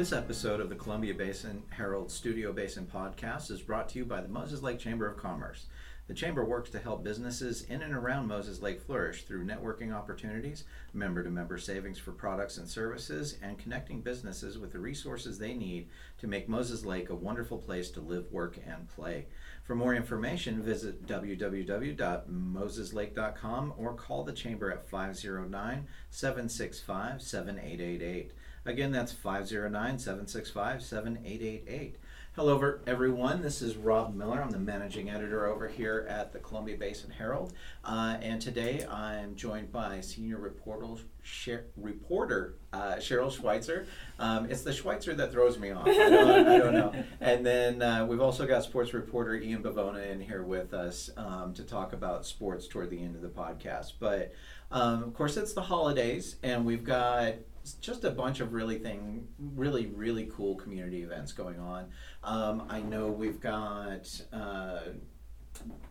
This episode of the Columbia Basin Herald Studio Basin podcast is brought to you by the Moses Lake Chamber of Commerce. The Chamber works to help businesses in and around Moses Lake flourish through networking opportunities, member to member savings for products and services, and connecting businesses with the resources they need to make Moses Lake a wonderful place to live, work, and play. For more information, visit www.moseslake.com or call the Chamber at 509 765 7888. Again, that's 509 765 7888. Hello, everyone. This is Rob Miller. I'm the managing editor over here at the Columbia Basin Herald. Uh, and today I'm joined by senior reporter, Sher- reporter uh, Cheryl Schweizer. Um, it's the Schweizer that throws me off. I don't, I don't know. And then uh, we've also got sports reporter Ian Bivona in here with us um, to talk about sports toward the end of the podcast. But um, of course, it's the holidays, and we've got just a bunch of really thing, really really cool community events going on. Um, I know we've got. Uh,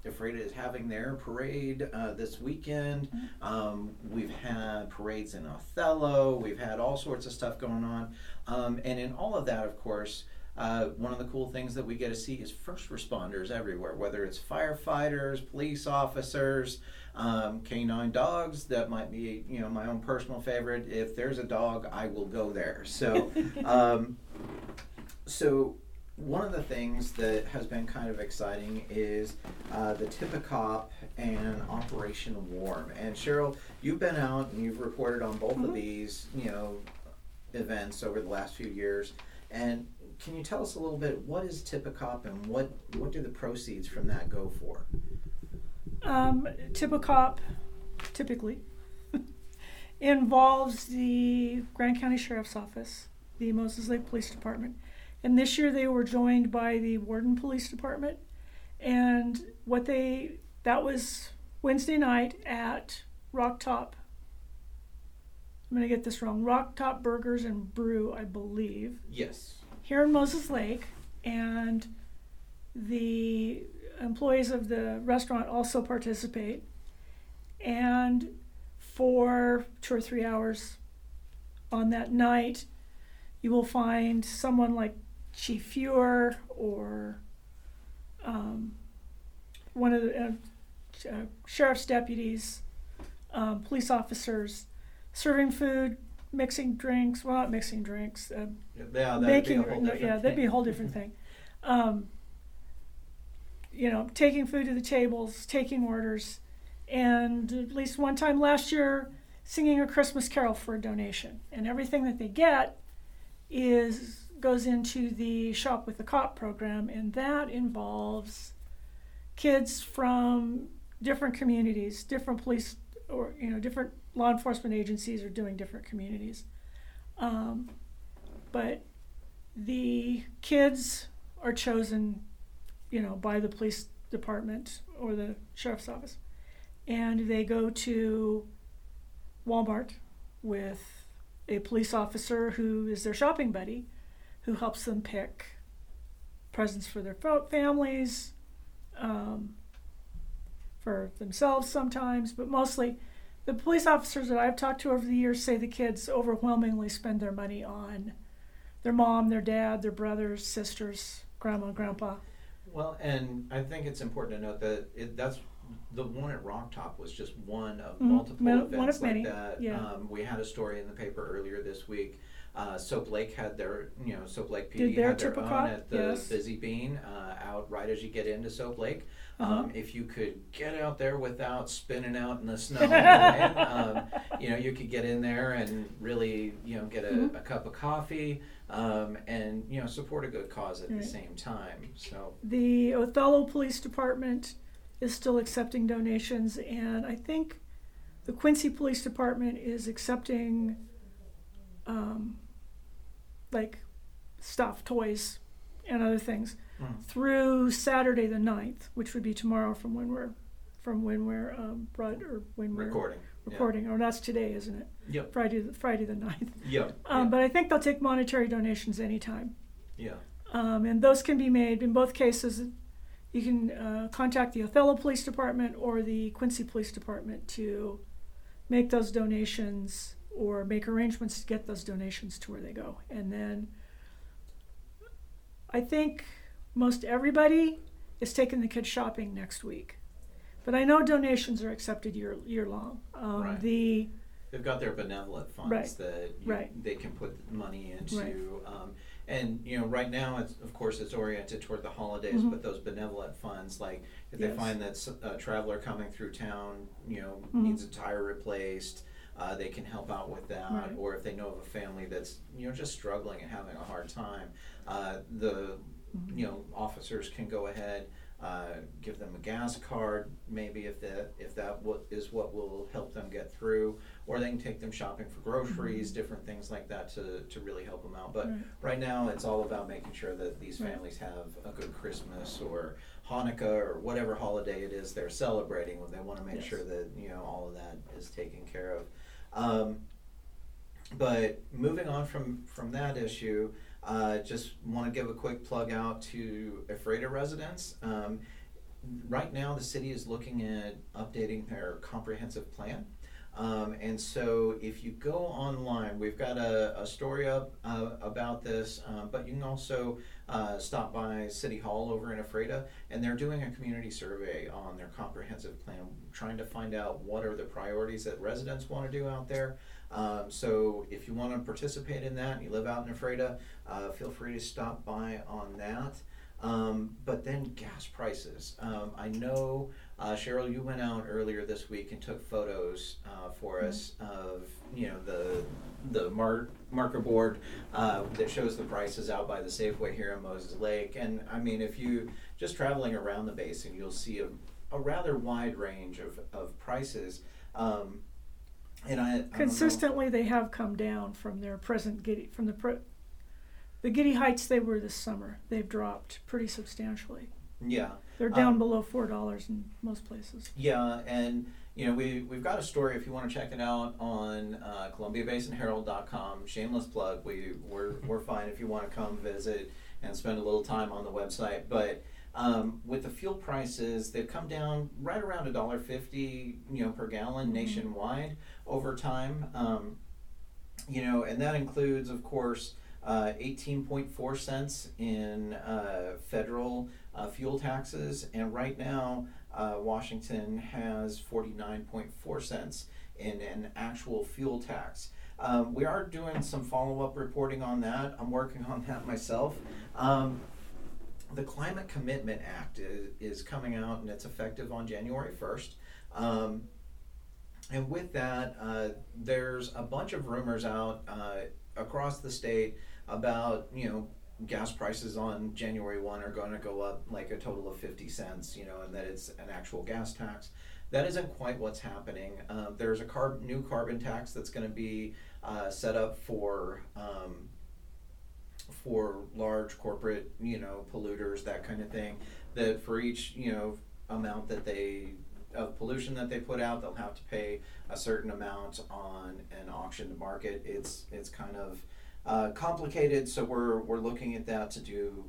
Ephrata is having their parade uh, this weekend. Mm-hmm. Um, we've had parades in Othello. We've had all sorts of stuff going on. Um, and in all of that, of course, uh, one of the cool things that we get to see is first responders everywhere, whether it's firefighters, police officers, um, canine dogs. That might be, you know, my own personal favorite. If there's a dog, I will go there. So, um, so one of the things that has been kind of exciting is uh, the Tip-A-Cop and Operation Warm. And Cheryl, you've been out and you've reported on both mm-hmm. of these, you know, events over the last few years. And can you tell us a little bit what is Tip-A-Cop and what what do the proceeds from that go for? Um, Tip-A-Cop, typically, involves the Grant County Sheriff's Office, the Moses Lake Police Department, and this year they were joined by the Warden Police Department. And what they, that was Wednesday night at Rock Top. I'm going to get this wrong. Rock Top Burgers and Brew, I believe. Yes. Here in Moses Lake. And the employees of the restaurant also participate. And for two or three hours on that night, you will find someone like Chief Fuhr or um, one of the uh, uh, sheriff's deputies, um, police officers, serving food, mixing drinks. Well, not mixing drinks. Uh, yeah, making. No, yeah, that'd be a whole different thing. Um, you know, taking food to the tables, taking orders, and at least one time last year, singing a Christmas carol for a donation. And everything that they get is goes into the Shop with the Cop program, and that involves kids from different communities, different police, or you know, different law enforcement agencies are doing different communities. Um, but the kids are chosen, you know, by the police department or the sheriff's office, and they go to Walmart with a police officer who is their shopping buddy who helps them pick presents for their families, um, for themselves sometimes, but mostly the police officers that I've talked to over the years say the kids overwhelmingly spend their money on their mom, their dad, their brothers, sisters, grandma, grandpa. Well, and I think it's important to note that it, that's the one at Rock Top was just one of mm-hmm. multiple events one of like many. that. Yeah. Um, we had a story in the paper earlier this week uh, Soap Lake had their, you know, Soap Lake PD had their own at the yes. Busy Bean uh, out right as you get into Soap Lake. Uh-huh. Um, if you could get out there without spinning out in the snow, um, you know, you could get in there and really, you know, get a, mm-hmm. a cup of coffee um, and you know support a good cause at right. the same time. So the Othello Police Department is still accepting donations, and I think the Quincy Police Department is accepting um, like stuff, toys, and other things mm. through Saturday the 9th, which would be tomorrow from when we're from when we're um, brought or when we're recording. Recording, yeah. or that's today, isn't it? Yep. Friday, the, Friday the 9th. Yep. Um, yep. But I think they'll take monetary donations anytime. Yeah. Um, and those can be made in both cases. You can uh, contact the Othello Police Department or the Quincy Police Department to make those donations or make arrangements to get those donations to where they go. And then I think most everybody is taking the kids shopping next week. But I know donations are accepted year year long. Um, Right. The They've got their benevolent funds Right. that you, Right. they can put money into. Right. Um, and you know, right now, it's of course it's oriented toward the holidays, Mhm. but those benevolent funds, like if they find that a traveler coming through town, you know, Mhm. needs a tire replaced, uh, they can help out with that. Right. Or if they know of a family that's you know just struggling and having a hard time, uh, the Mhm. you know officers can go ahead. Uh, give them a gas card, maybe if that if that what is what will help them get through, or they can take them shopping for groceries, different things like that to, to really help them out. But Right. right now, it's all about making sure that these families have a good Christmas or Hanukkah or whatever holiday it is they're celebrating. When they want to make Yes. sure that you know all of that is taken care of. Um, but moving on from from that issue, uh, just want to give a quick plug out to Ephrata residents. Um, right now, the city is looking at updating their comprehensive plan. Um, and so, if you go online, we've got a, a story up uh, about this, um, but you can also uh, stop by City Hall over in Ephrata, and they're doing a community survey on their comprehensive plan, trying to find out what are the priorities that residents want to do out there. Um, so, if you want to participate in that and you live out in Ephrata, uh, feel free to stop by on that. Um, but then gas prices. Um, I know, uh, Cheryl, you went out earlier this week and took photos uh, for us of you know the the mar- marker board uh, that shows the prices out by the Safeway here in Moses Lake. And I mean, if you just traveling around the basin, you'll see a, a rather wide range of, of prices. Um, and I I consistently they have come down from their present giddy from the pre, the giddy heights they were this summer. They've dropped pretty substantially. Yeah. They're down Um, below four dollars in most places. Yeah, and you know we we've got a story if you want to check it out on uh, ColumbiaBasinHerald.com. Shameless plug. We we're we're fine if you want to come visit and spend a little time on the website. But um, with the fuel prices, they've come down right around a dollar fifty, you know, per gallon Mhm. nationwide over time. Um, you know, and that includes, of course, uh, 18.4 cents in uh, federal uh, fuel taxes, and right now, uh, Washington has 49.4 cents in an actual fuel tax. Um, we are doing some follow up reporting on that. I'm working on that myself. Um, the Climate Commitment Act is, is coming out and it's effective on January 1st. Um, and with that, uh, there's a bunch of rumors out uh, across the state about, you know, gas prices on January 1 are going to go up like a total of 50 cents, you know, and that it's an actual gas tax. That isn't quite what's happening. Uh, there's a carb- new carbon tax that's going to be uh, set up for um, for large corporate, you know, polluters, that kind of thing. That for each, you know, amount that they of pollution that they put out, they'll have to pay a certain amount on an auctioned market. It's it's kind of uh, complicated, so we're we're looking at that to do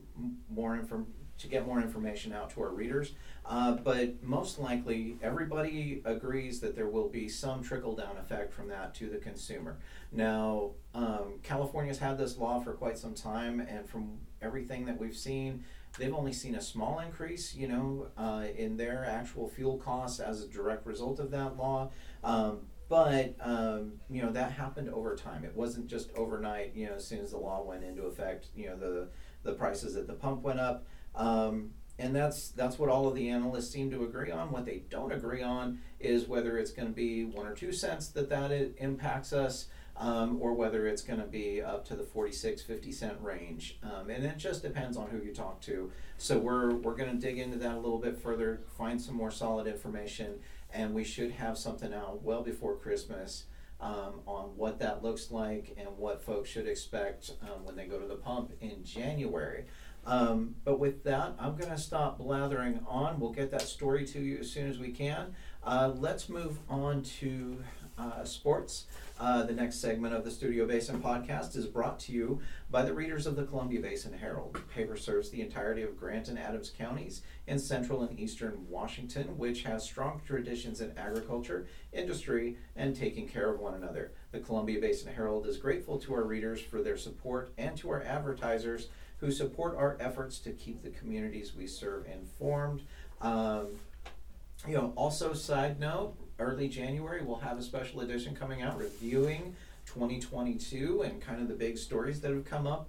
more inform to get more information out to our readers. Uh, but most likely, everybody agrees that there will be some trickle down effect from that to the consumer. Now, um, California's had this law for quite some time, and from everything that we've seen, they've only seen a small increase, you know, uh, in their actual fuel costs as a direct result of that law. Um, but um, you know that happened over time. It wasn't just overnight. You know, as soon as the law went into effect, you know the the prices at the pump went up. Um, and that's that's what all of the analysts seem to agree on. What they don't agree on is whether it's going to be one or two cents that that impacts us, um, or whether it's going to be up to the 46, 50 cent range. Um, and it just depends on who you talk to. So we're we're going to dig into that a little bit further, find some more solid information, and we should have something out well before Christmas. Um, on what that looks like and what folks should expect um, when they go to the pump in January. Um, but with that, I'm going to stop blathering on. We'll get that story to you as soon as we can. Uh, let's move on to uh, sports. Uh, the next segment of the Studio Basin podcast is brought to you by the readers of the Columbia Basin Herald. The paper serves the entirety of Grant and Adams counties in central and eastern Washington, which has strong traditions in agriculture, industry, and taking care of one another. The Columbia Basin Herald is grateful to our readers for their support and to our advertisers who support our efforts to keep the communities we serve informed. Um, you know, also, side note, early January, we'll have a special edition coming out reviewing 2022 and kind of the big stories that have come up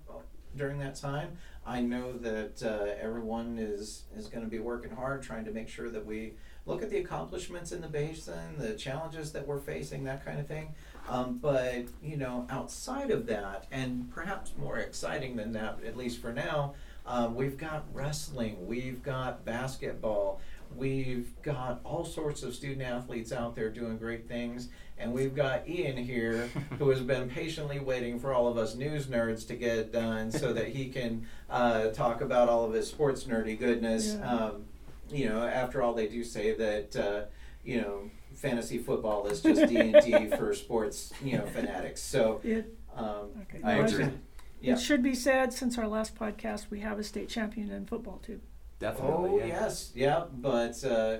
during that time. I know that uh, everyone is, is going to be working hard trying to make sure that we look at the accomplishments in the basin, the challenges that we're facing, that kind of thing. Um, but, you know, outside of that, and perhaps more exciting than that, at least for now, um, we've got wrestling, we've got basketball, we've got all sorts of student athletes out there doing great things, and we've got Ian here who has been patiently waiting for all of us news nerds to get it done so that he can uh, talk about all of his sports nerdy goodness. Yeah. Um, you know, after all, they do say that uh, you know fantasy football is just D and D for sports you know fanatics. So It, um, okay. I No, it agree. Yeah. It should be said, since our last podcast, we have a state champion in football too. Definitely. Oh yeah. yes, yeah, but uh,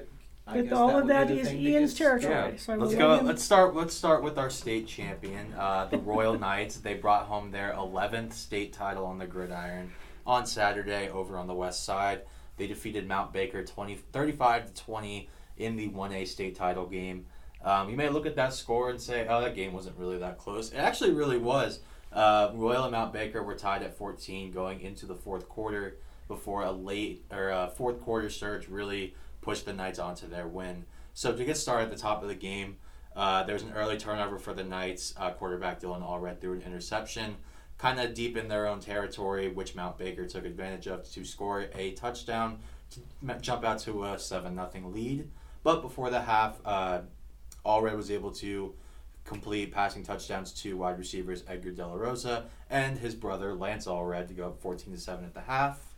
I But all that of would be that the is thing that Ian's territory. Yeah. So let's go. let him- Let's start. Let's start with our state champion, uh, the Royal Knights. They brought home their 11th state title on the gridiron on Saturday over on the west side. They defeated Mount Baker 20, 35 to 20 in the 1A state title game. Um, you may look at that score and say, "Oh, that game wasn't really that close." It actually really was. Uh, Royal and Mount Baker were tied at 14 going into the fourth quarter before a late or a fourth quarter surge really pushed the Knights onto their win. So to get started at the top of the game, uh, there was an early turnover for the Knights. Uh, quarterback Dylan Allred threw an interception, kind of deep in their own territory, which Mount Baker took advantage of to score a touchdown to jump out to a seven nothing lead. But before the half, uh, Allred was able to complete passing touchdowns to wide receivers Edgar De La Rosa and his brother Lance Allred to go up 14 to 7 at the half.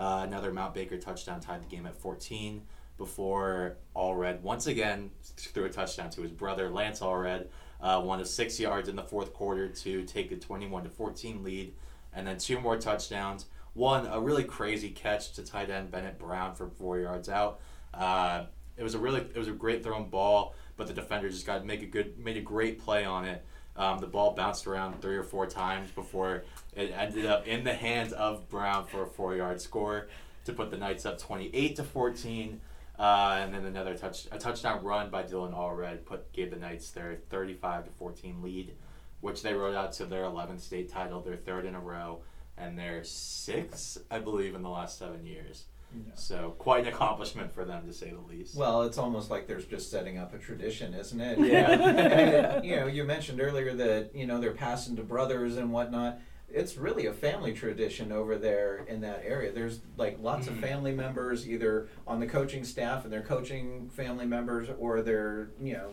Uh, another Mount Baker touchdown tied the game at 14 before Allred once again threw a touchdown to his brother Lance Allred, uh, one of six yards in the fourth quarter to take the 21 to 14 lead, and then two more touchdowns. One a really crazy catch to tight end Bennett Brown for four yards out. Uh, it was a really it was a great thrown ball, but the defender just got make a good made a great play on it. Um, the ball bounced around three or four times before it ended up in the hands of Brown for a four yard score to put the Knights up 28 to 14. Uh, and then another touch, a touchdown run by Dylan Allred put gave the Knights their 35 to 14 lead, which they rode out to their 11th state title, their third in a row, and their sixth, I believe, in the last seven years. Yeah. So quite an accomplishment for them, to say the least. Well, it's almost like there's just setting up a tradition, isn't it? Yeah. and, you know, you mentioned earlier that you know they're passing to brothers and whatnot. It's really a family tradition over there in that area. There's like lots of Mhm. family members either on the coaching staff and they're coaching family members, or they're you know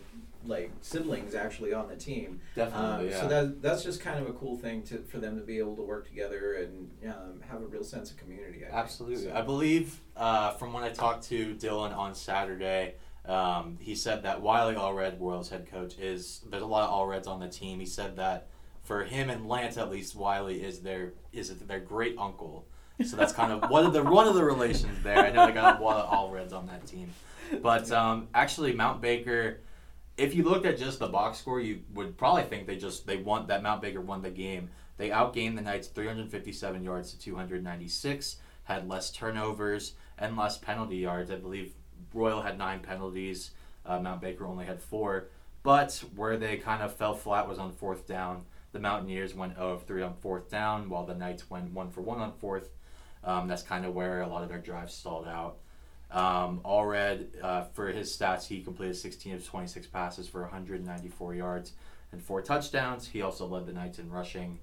like siblings actually on the team. Definitely, Um, yeah. So that that's just kind of a cool thing to for them to be able to work together and um, have a real sense of community. I think. Absolutely. So- I believe uh, from when I talked to Dylan on Saturday, um, he said that Wiley Allred, Royals head coach, is there's a lot of Allreds on the team. He said that for him and Lance, at least, Wiley is their is their great uncle. So that's kind of one of the one of the relations there. I know they got a lot of Allreds on that team, but um, actually Mount Baker. If you looked at just the box score, you would probably think they just they won that Mount Baker won the game. They outgained the Knights 357 yards to 296, had less turnovers and less penalty yards. I believe Royal had nine penalties, uh, Mount Baker only had four. But where they kind of fell flat was on fourth down. The Mountaineers went 0 of 3 on fourth down, while the Knights went 1 for 1 on fourth. Um, that's kind of where a lot of their drives stalled out. Um, Allred, uh, for his stats, he completed 16 of 26 passes for 194 yards and four touchdowns. He also led the Knights in rushing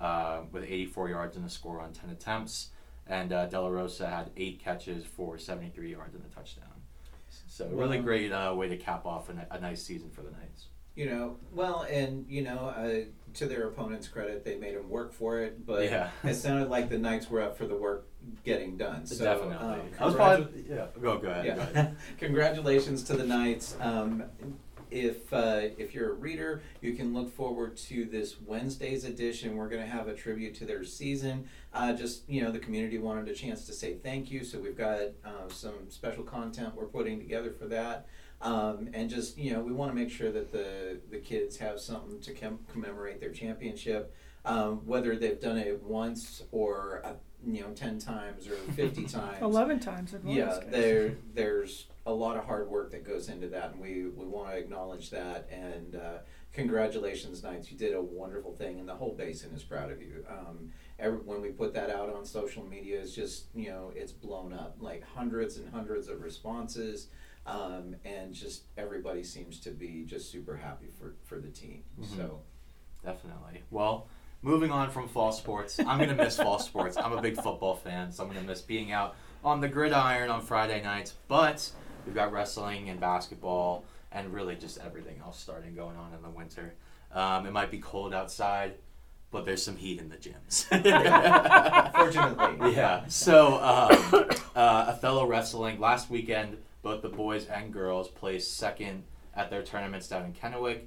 uh, with 84 yards and a score on 10 attempts. And uh, De La Rosa had eight catches for 73 yards and a touchdown. So really great uh, way to cap off a, a nice season for the Knights. You know, well, and you know, uh, to their opponent's credit, they made them work for it, but Yeah. it sounded like the Knights were up for the work getting done. So, Definitely. um, I was probably yeah. Go go ahead. Go yeah. ahead. Congratulations to the Knights. Um, if uh, if you're a reader, you can look forward to this Wednesday's edition. We're going to have a tribute to their season. Uh, just you know, the community wanted a chance to say thank you, so we've got uh, some special content we're putting together for that. Um, and just you know, we want to make sure that the the kids have something to com- commemorate their championship, um, whether they've done it once or uh, you know ten times or fifty times. Eleven times at most. Yeah, there there's a lot of hard work that goes into that, and we we want to acknowledge that. And uh, congratulations, Knights! You did a wonderful thing, and the whole basin is proud of you. Um, every, when we put that out on social media, it's just you know it's blown up like hundreds and hundreds of responses. Um, and just everybody seems to be just super happy for, for the team. Mhm. So Definitely. Well, moving on from fall sports, I'm gonna miss fall sports. I'm a big football fan, so I'm gonna miss being out on the gridiron on Friday nights. But we've got wrestling and basketball and really just everything else starting going on in the winter. Um, it might be cold outside, but there's some heat in the gyms. Fortunately. yeah. So um, uh, Othello Wrestling last weekend, both the boys and girls placed second at their tournaments down in Kennewick.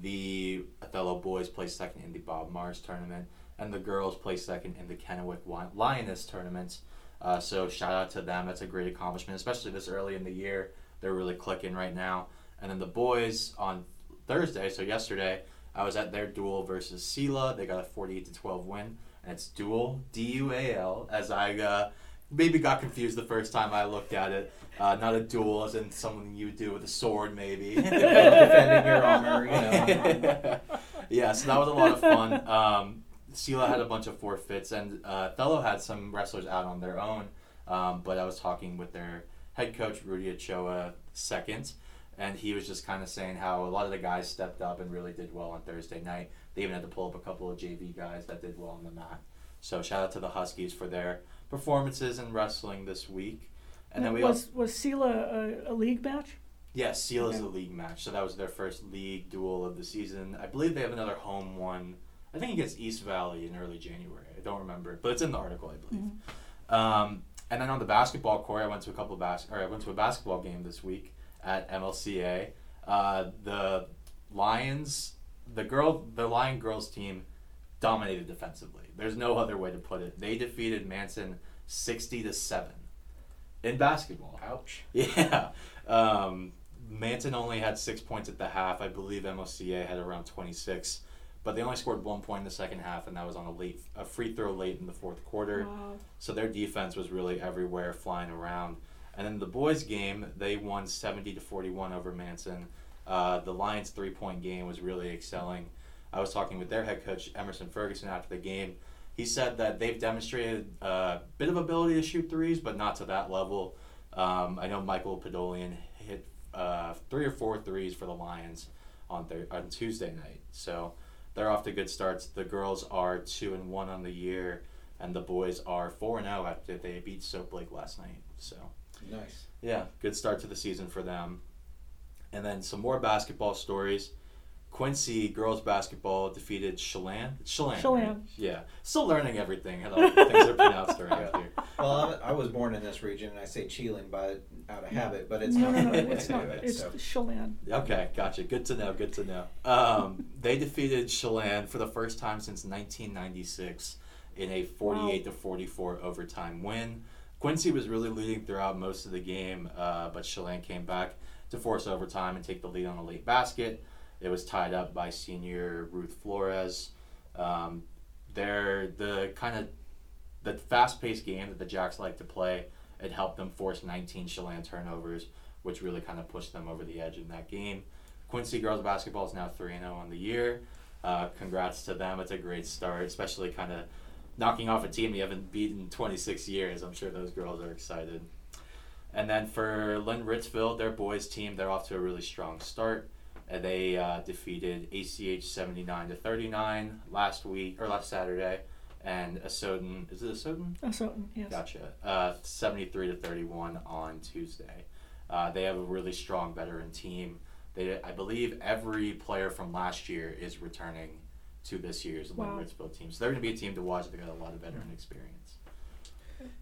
The Othello boys placed second in the Bob Mars tournament, and the girls placed second in the Kennewick Lioness tournaments. Uh, so shout out to them. That's a great accomplishment, especially this early in the year. They're really clicking right now. And then the boys on Thursday, so yesterday, I was at their duel versus Selah. They got a 48 to 12 win, and it's dual D U A L. As I uh, maybe got confused the first time I looked at it. Uh, not a duel as in something you would do with a sword, maybe. Defending your honor, you know. yeah, so that was a lot of fun. Um, Selah had a bunch of forfeits, and uh, Thello had some wrestlers out on their own. Um, but I was talking with their head coach, Rudy Ochoa, second, and he was just kind of saying how a lot of the guys stepped up and really did well on Thursday night. They even had to pull up a couple of JV guys that did well on the mat. So shout out to the Huskies for their performances in wrestling this week. And then we also, was was Selah a, a league match? Yes, Seal is Okay. the league match. So that was their first league duel of the season. I believe they have another home one. I think against East Valley in early January. I don't remember, but it's in the article, I believe. Um, and then on the basketball court, I went to a couple of bas- or I went to a basketball game this week at MLCA. Uh, the Lions, the girl, the Lion girls team dominated defensively. There's no other way to put it. They defeated Manson sixty to seven in basketball. Ouch. Yeah. Um, Manson only had six points at the half. I believe MOCA had around 26. But they only scored one point in the second half, and that was on a late a free throw late in the fourth quarter. Wow. So their defense was really everywhere, flying around. And then the boys' game, they won 70 to 41 over Manson. Uh, the Lions' three point game was really excelling. I was talking with their head coach, Emerson Ferguson, after the game. He said that they've demonstrated a bit of ability to shoot threes, but not to that level. Um, I know Michael Podolian hit uh, three or four threes for the Lions on on Tuesday night. So they're off to good starts. The girls are two and one on the year, and the boys are four and zero after they beat Soap Lake last night. So Nice. yeah, good start to the season for them. And then some more basketball stories. Quincy girls basketball defeated Chelan. Chelan. Chelan. right? Yeah. Still learning everything. How the things are pronounced around here. Well, I, I was born in this region, and I say Chelan by out of habit, but it's no, not no, no, it's not. it. It's so. Chelan. Okay, gotcha. Good to know. Good to know. Um, they defeated Chelan for the first time since 1996 in a 48 to 44 overtime win. Quincy was really leading throughout most of the game, uh, but Chelan came back to force overtime and take the lead on a late basket. It was tied up by senior Ruth Flores. Um, they're the kind of the fast-paced game that the Jacks like to play. It helped them force 19 Chelan turnovers, which really kind of pushed them over the edge in that game. Quincy girls basketball is now 3 0 on the year. Uh, congrats to them. It's a great start, especially kind of knocking off a team you haven't beaten in 26 years. I'm sure those girls are excited. And then for Lind-Ritzville, their boys team, they're off to a really strong start. And they uh, defeated ACH 79 to 39 last week or last Saturday, and Asotin is it? Oh, so yes. Gotcha. Uh, 73 to 31 on Tuesday. Uh, they have a really strong veteran team. They, I believe every player from last year is returning to this year's Wow. Lind-Ritzville team. So they're going to be a team to watch. They got a lot of veteran experience.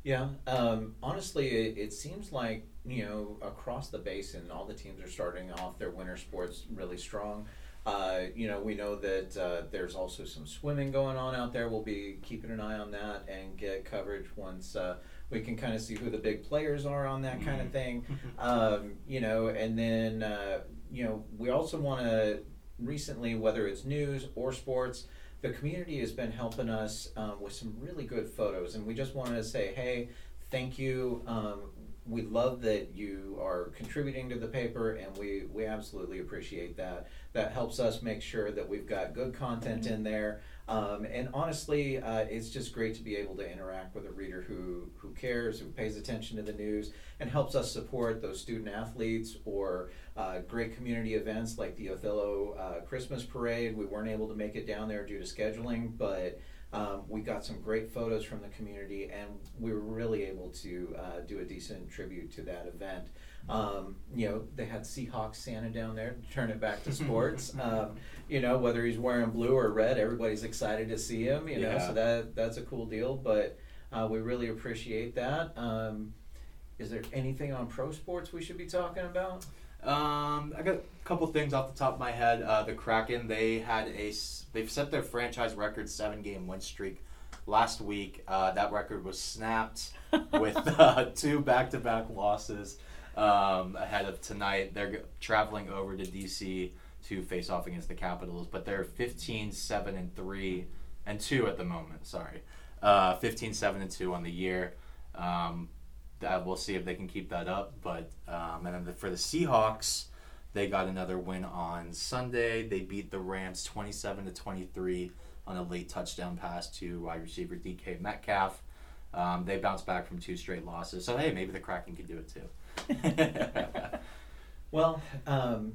Yeah, um, honestly, it, it seems like you know across the basin, all the teams are starting off their winter sports really strong. Uh, you know, we know that uh, there's also some swimming going on out there. We'll be keeping an eye on that and get coverage once uh, we can kind of see who the big players are on that kind of thing. Um, you know, and then uh, you know we also want to recently, whether it's news or sports, the community has been helping us um, with some really good photos, and we just wanted to say, hey, thank you. Um, we love that you are contributing to the paper, and we we absolutely appreciate that. That helps us make sure that we've got good content in there. Um, and honestly, uh, it's just great to be able to interact with a reader who, who cares, who pays attention to the news, and helps us support those student athletes or uh, great community events like the Othello uh, Christmas Parade. We weren't able to make it down there due to scheduling, but um, we got some great photos from the community, and we were really able to uh, do a decent tribute to that event. Um, you know, they had Seahawks Santa down there to turn it back to sports. um, you know, whether he's wearing blue or red, everybody's excited to see him. You know, Yeah. so that that's a cool deal. But uh, we really appreciate that. Um, is there anything on pro sports we should be talking about? Um, I got a couple things off the top of my head. Uh, the Kraken they had a they've set their franchise record seven game win streak last week. Uh, that record was snapped with uh, two back to back losses um, ahead of tonight. They're traveling over to DC to face off against the Capitals, but they're 15 7 and 3 and 2 at the moment. Sorry. Uh, 15 7 and 2 on the year. Um, that we'll see if they can keep that up. But um, and then the, for the Seahawks, they got another win on Sunday. They beat the Rams twenty-seven to twenty-three on a late touchdown pass to wide receiver DK Metcalf. Um, they bounced back from two straight losses. So hey, maybe the Kraken can do it too. Well, um,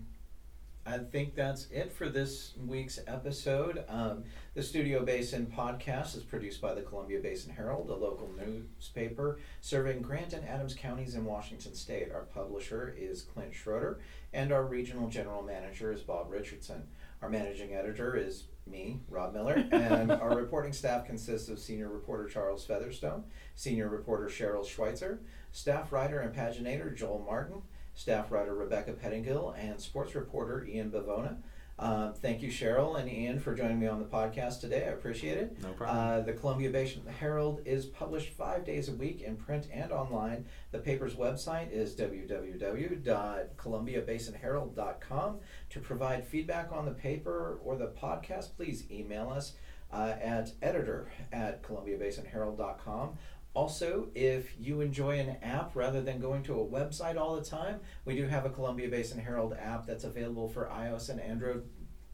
I think that's it for this week's episode. Um, the Studio Basin podcast is produced by the Columbia Basin Herald, a local newspaper serving Grant and Adams counties in Washington State. Our publisher is Clint Schroeder, and our regional general manager is Bob Richardson. Our managing editor is me, Rob Miller, and our reporting staff consists of senior reporter Charles Featherstone, senior reporter Cheryl Schweizer, staff writer and paginator Joel Martin, staff writer Rebecca Pettingill, and sports reporter Ian Bivona. Um, thank you, Cheryl and Ian, for joining me on the podcast today. I appreciate it. no problem. Uh, the Columbia Basin Herald is published five days a week in print and online. The paper's website is www.columbiabasinherald.com. To provide feedback on the paper or the podcast, please email us uh, at editor at columbiabasinherald.com. Also, if you enjoy an app rather than going to a website all the time, we do have a Columbia Basin Herald app that's available for iOS and Android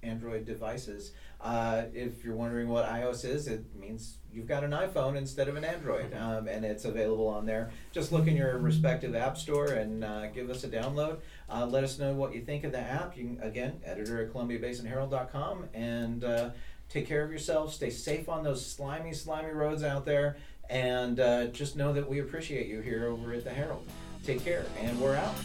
Android devices. Uh, if you're wondering what iOS is, it means you've got an iPhone instead of an Android, um, and it's available on there. Just look in your respective app store and uh, give us a download. Uh, let us know what you think of the app. You can, again, editor at ColumbiaBasinHerald.com, and uh, take care of yourself. Stay safe on those slimy, slimy roads out there, and uh, just know that we appreciate you here over at the Herald. Take care, and we're out.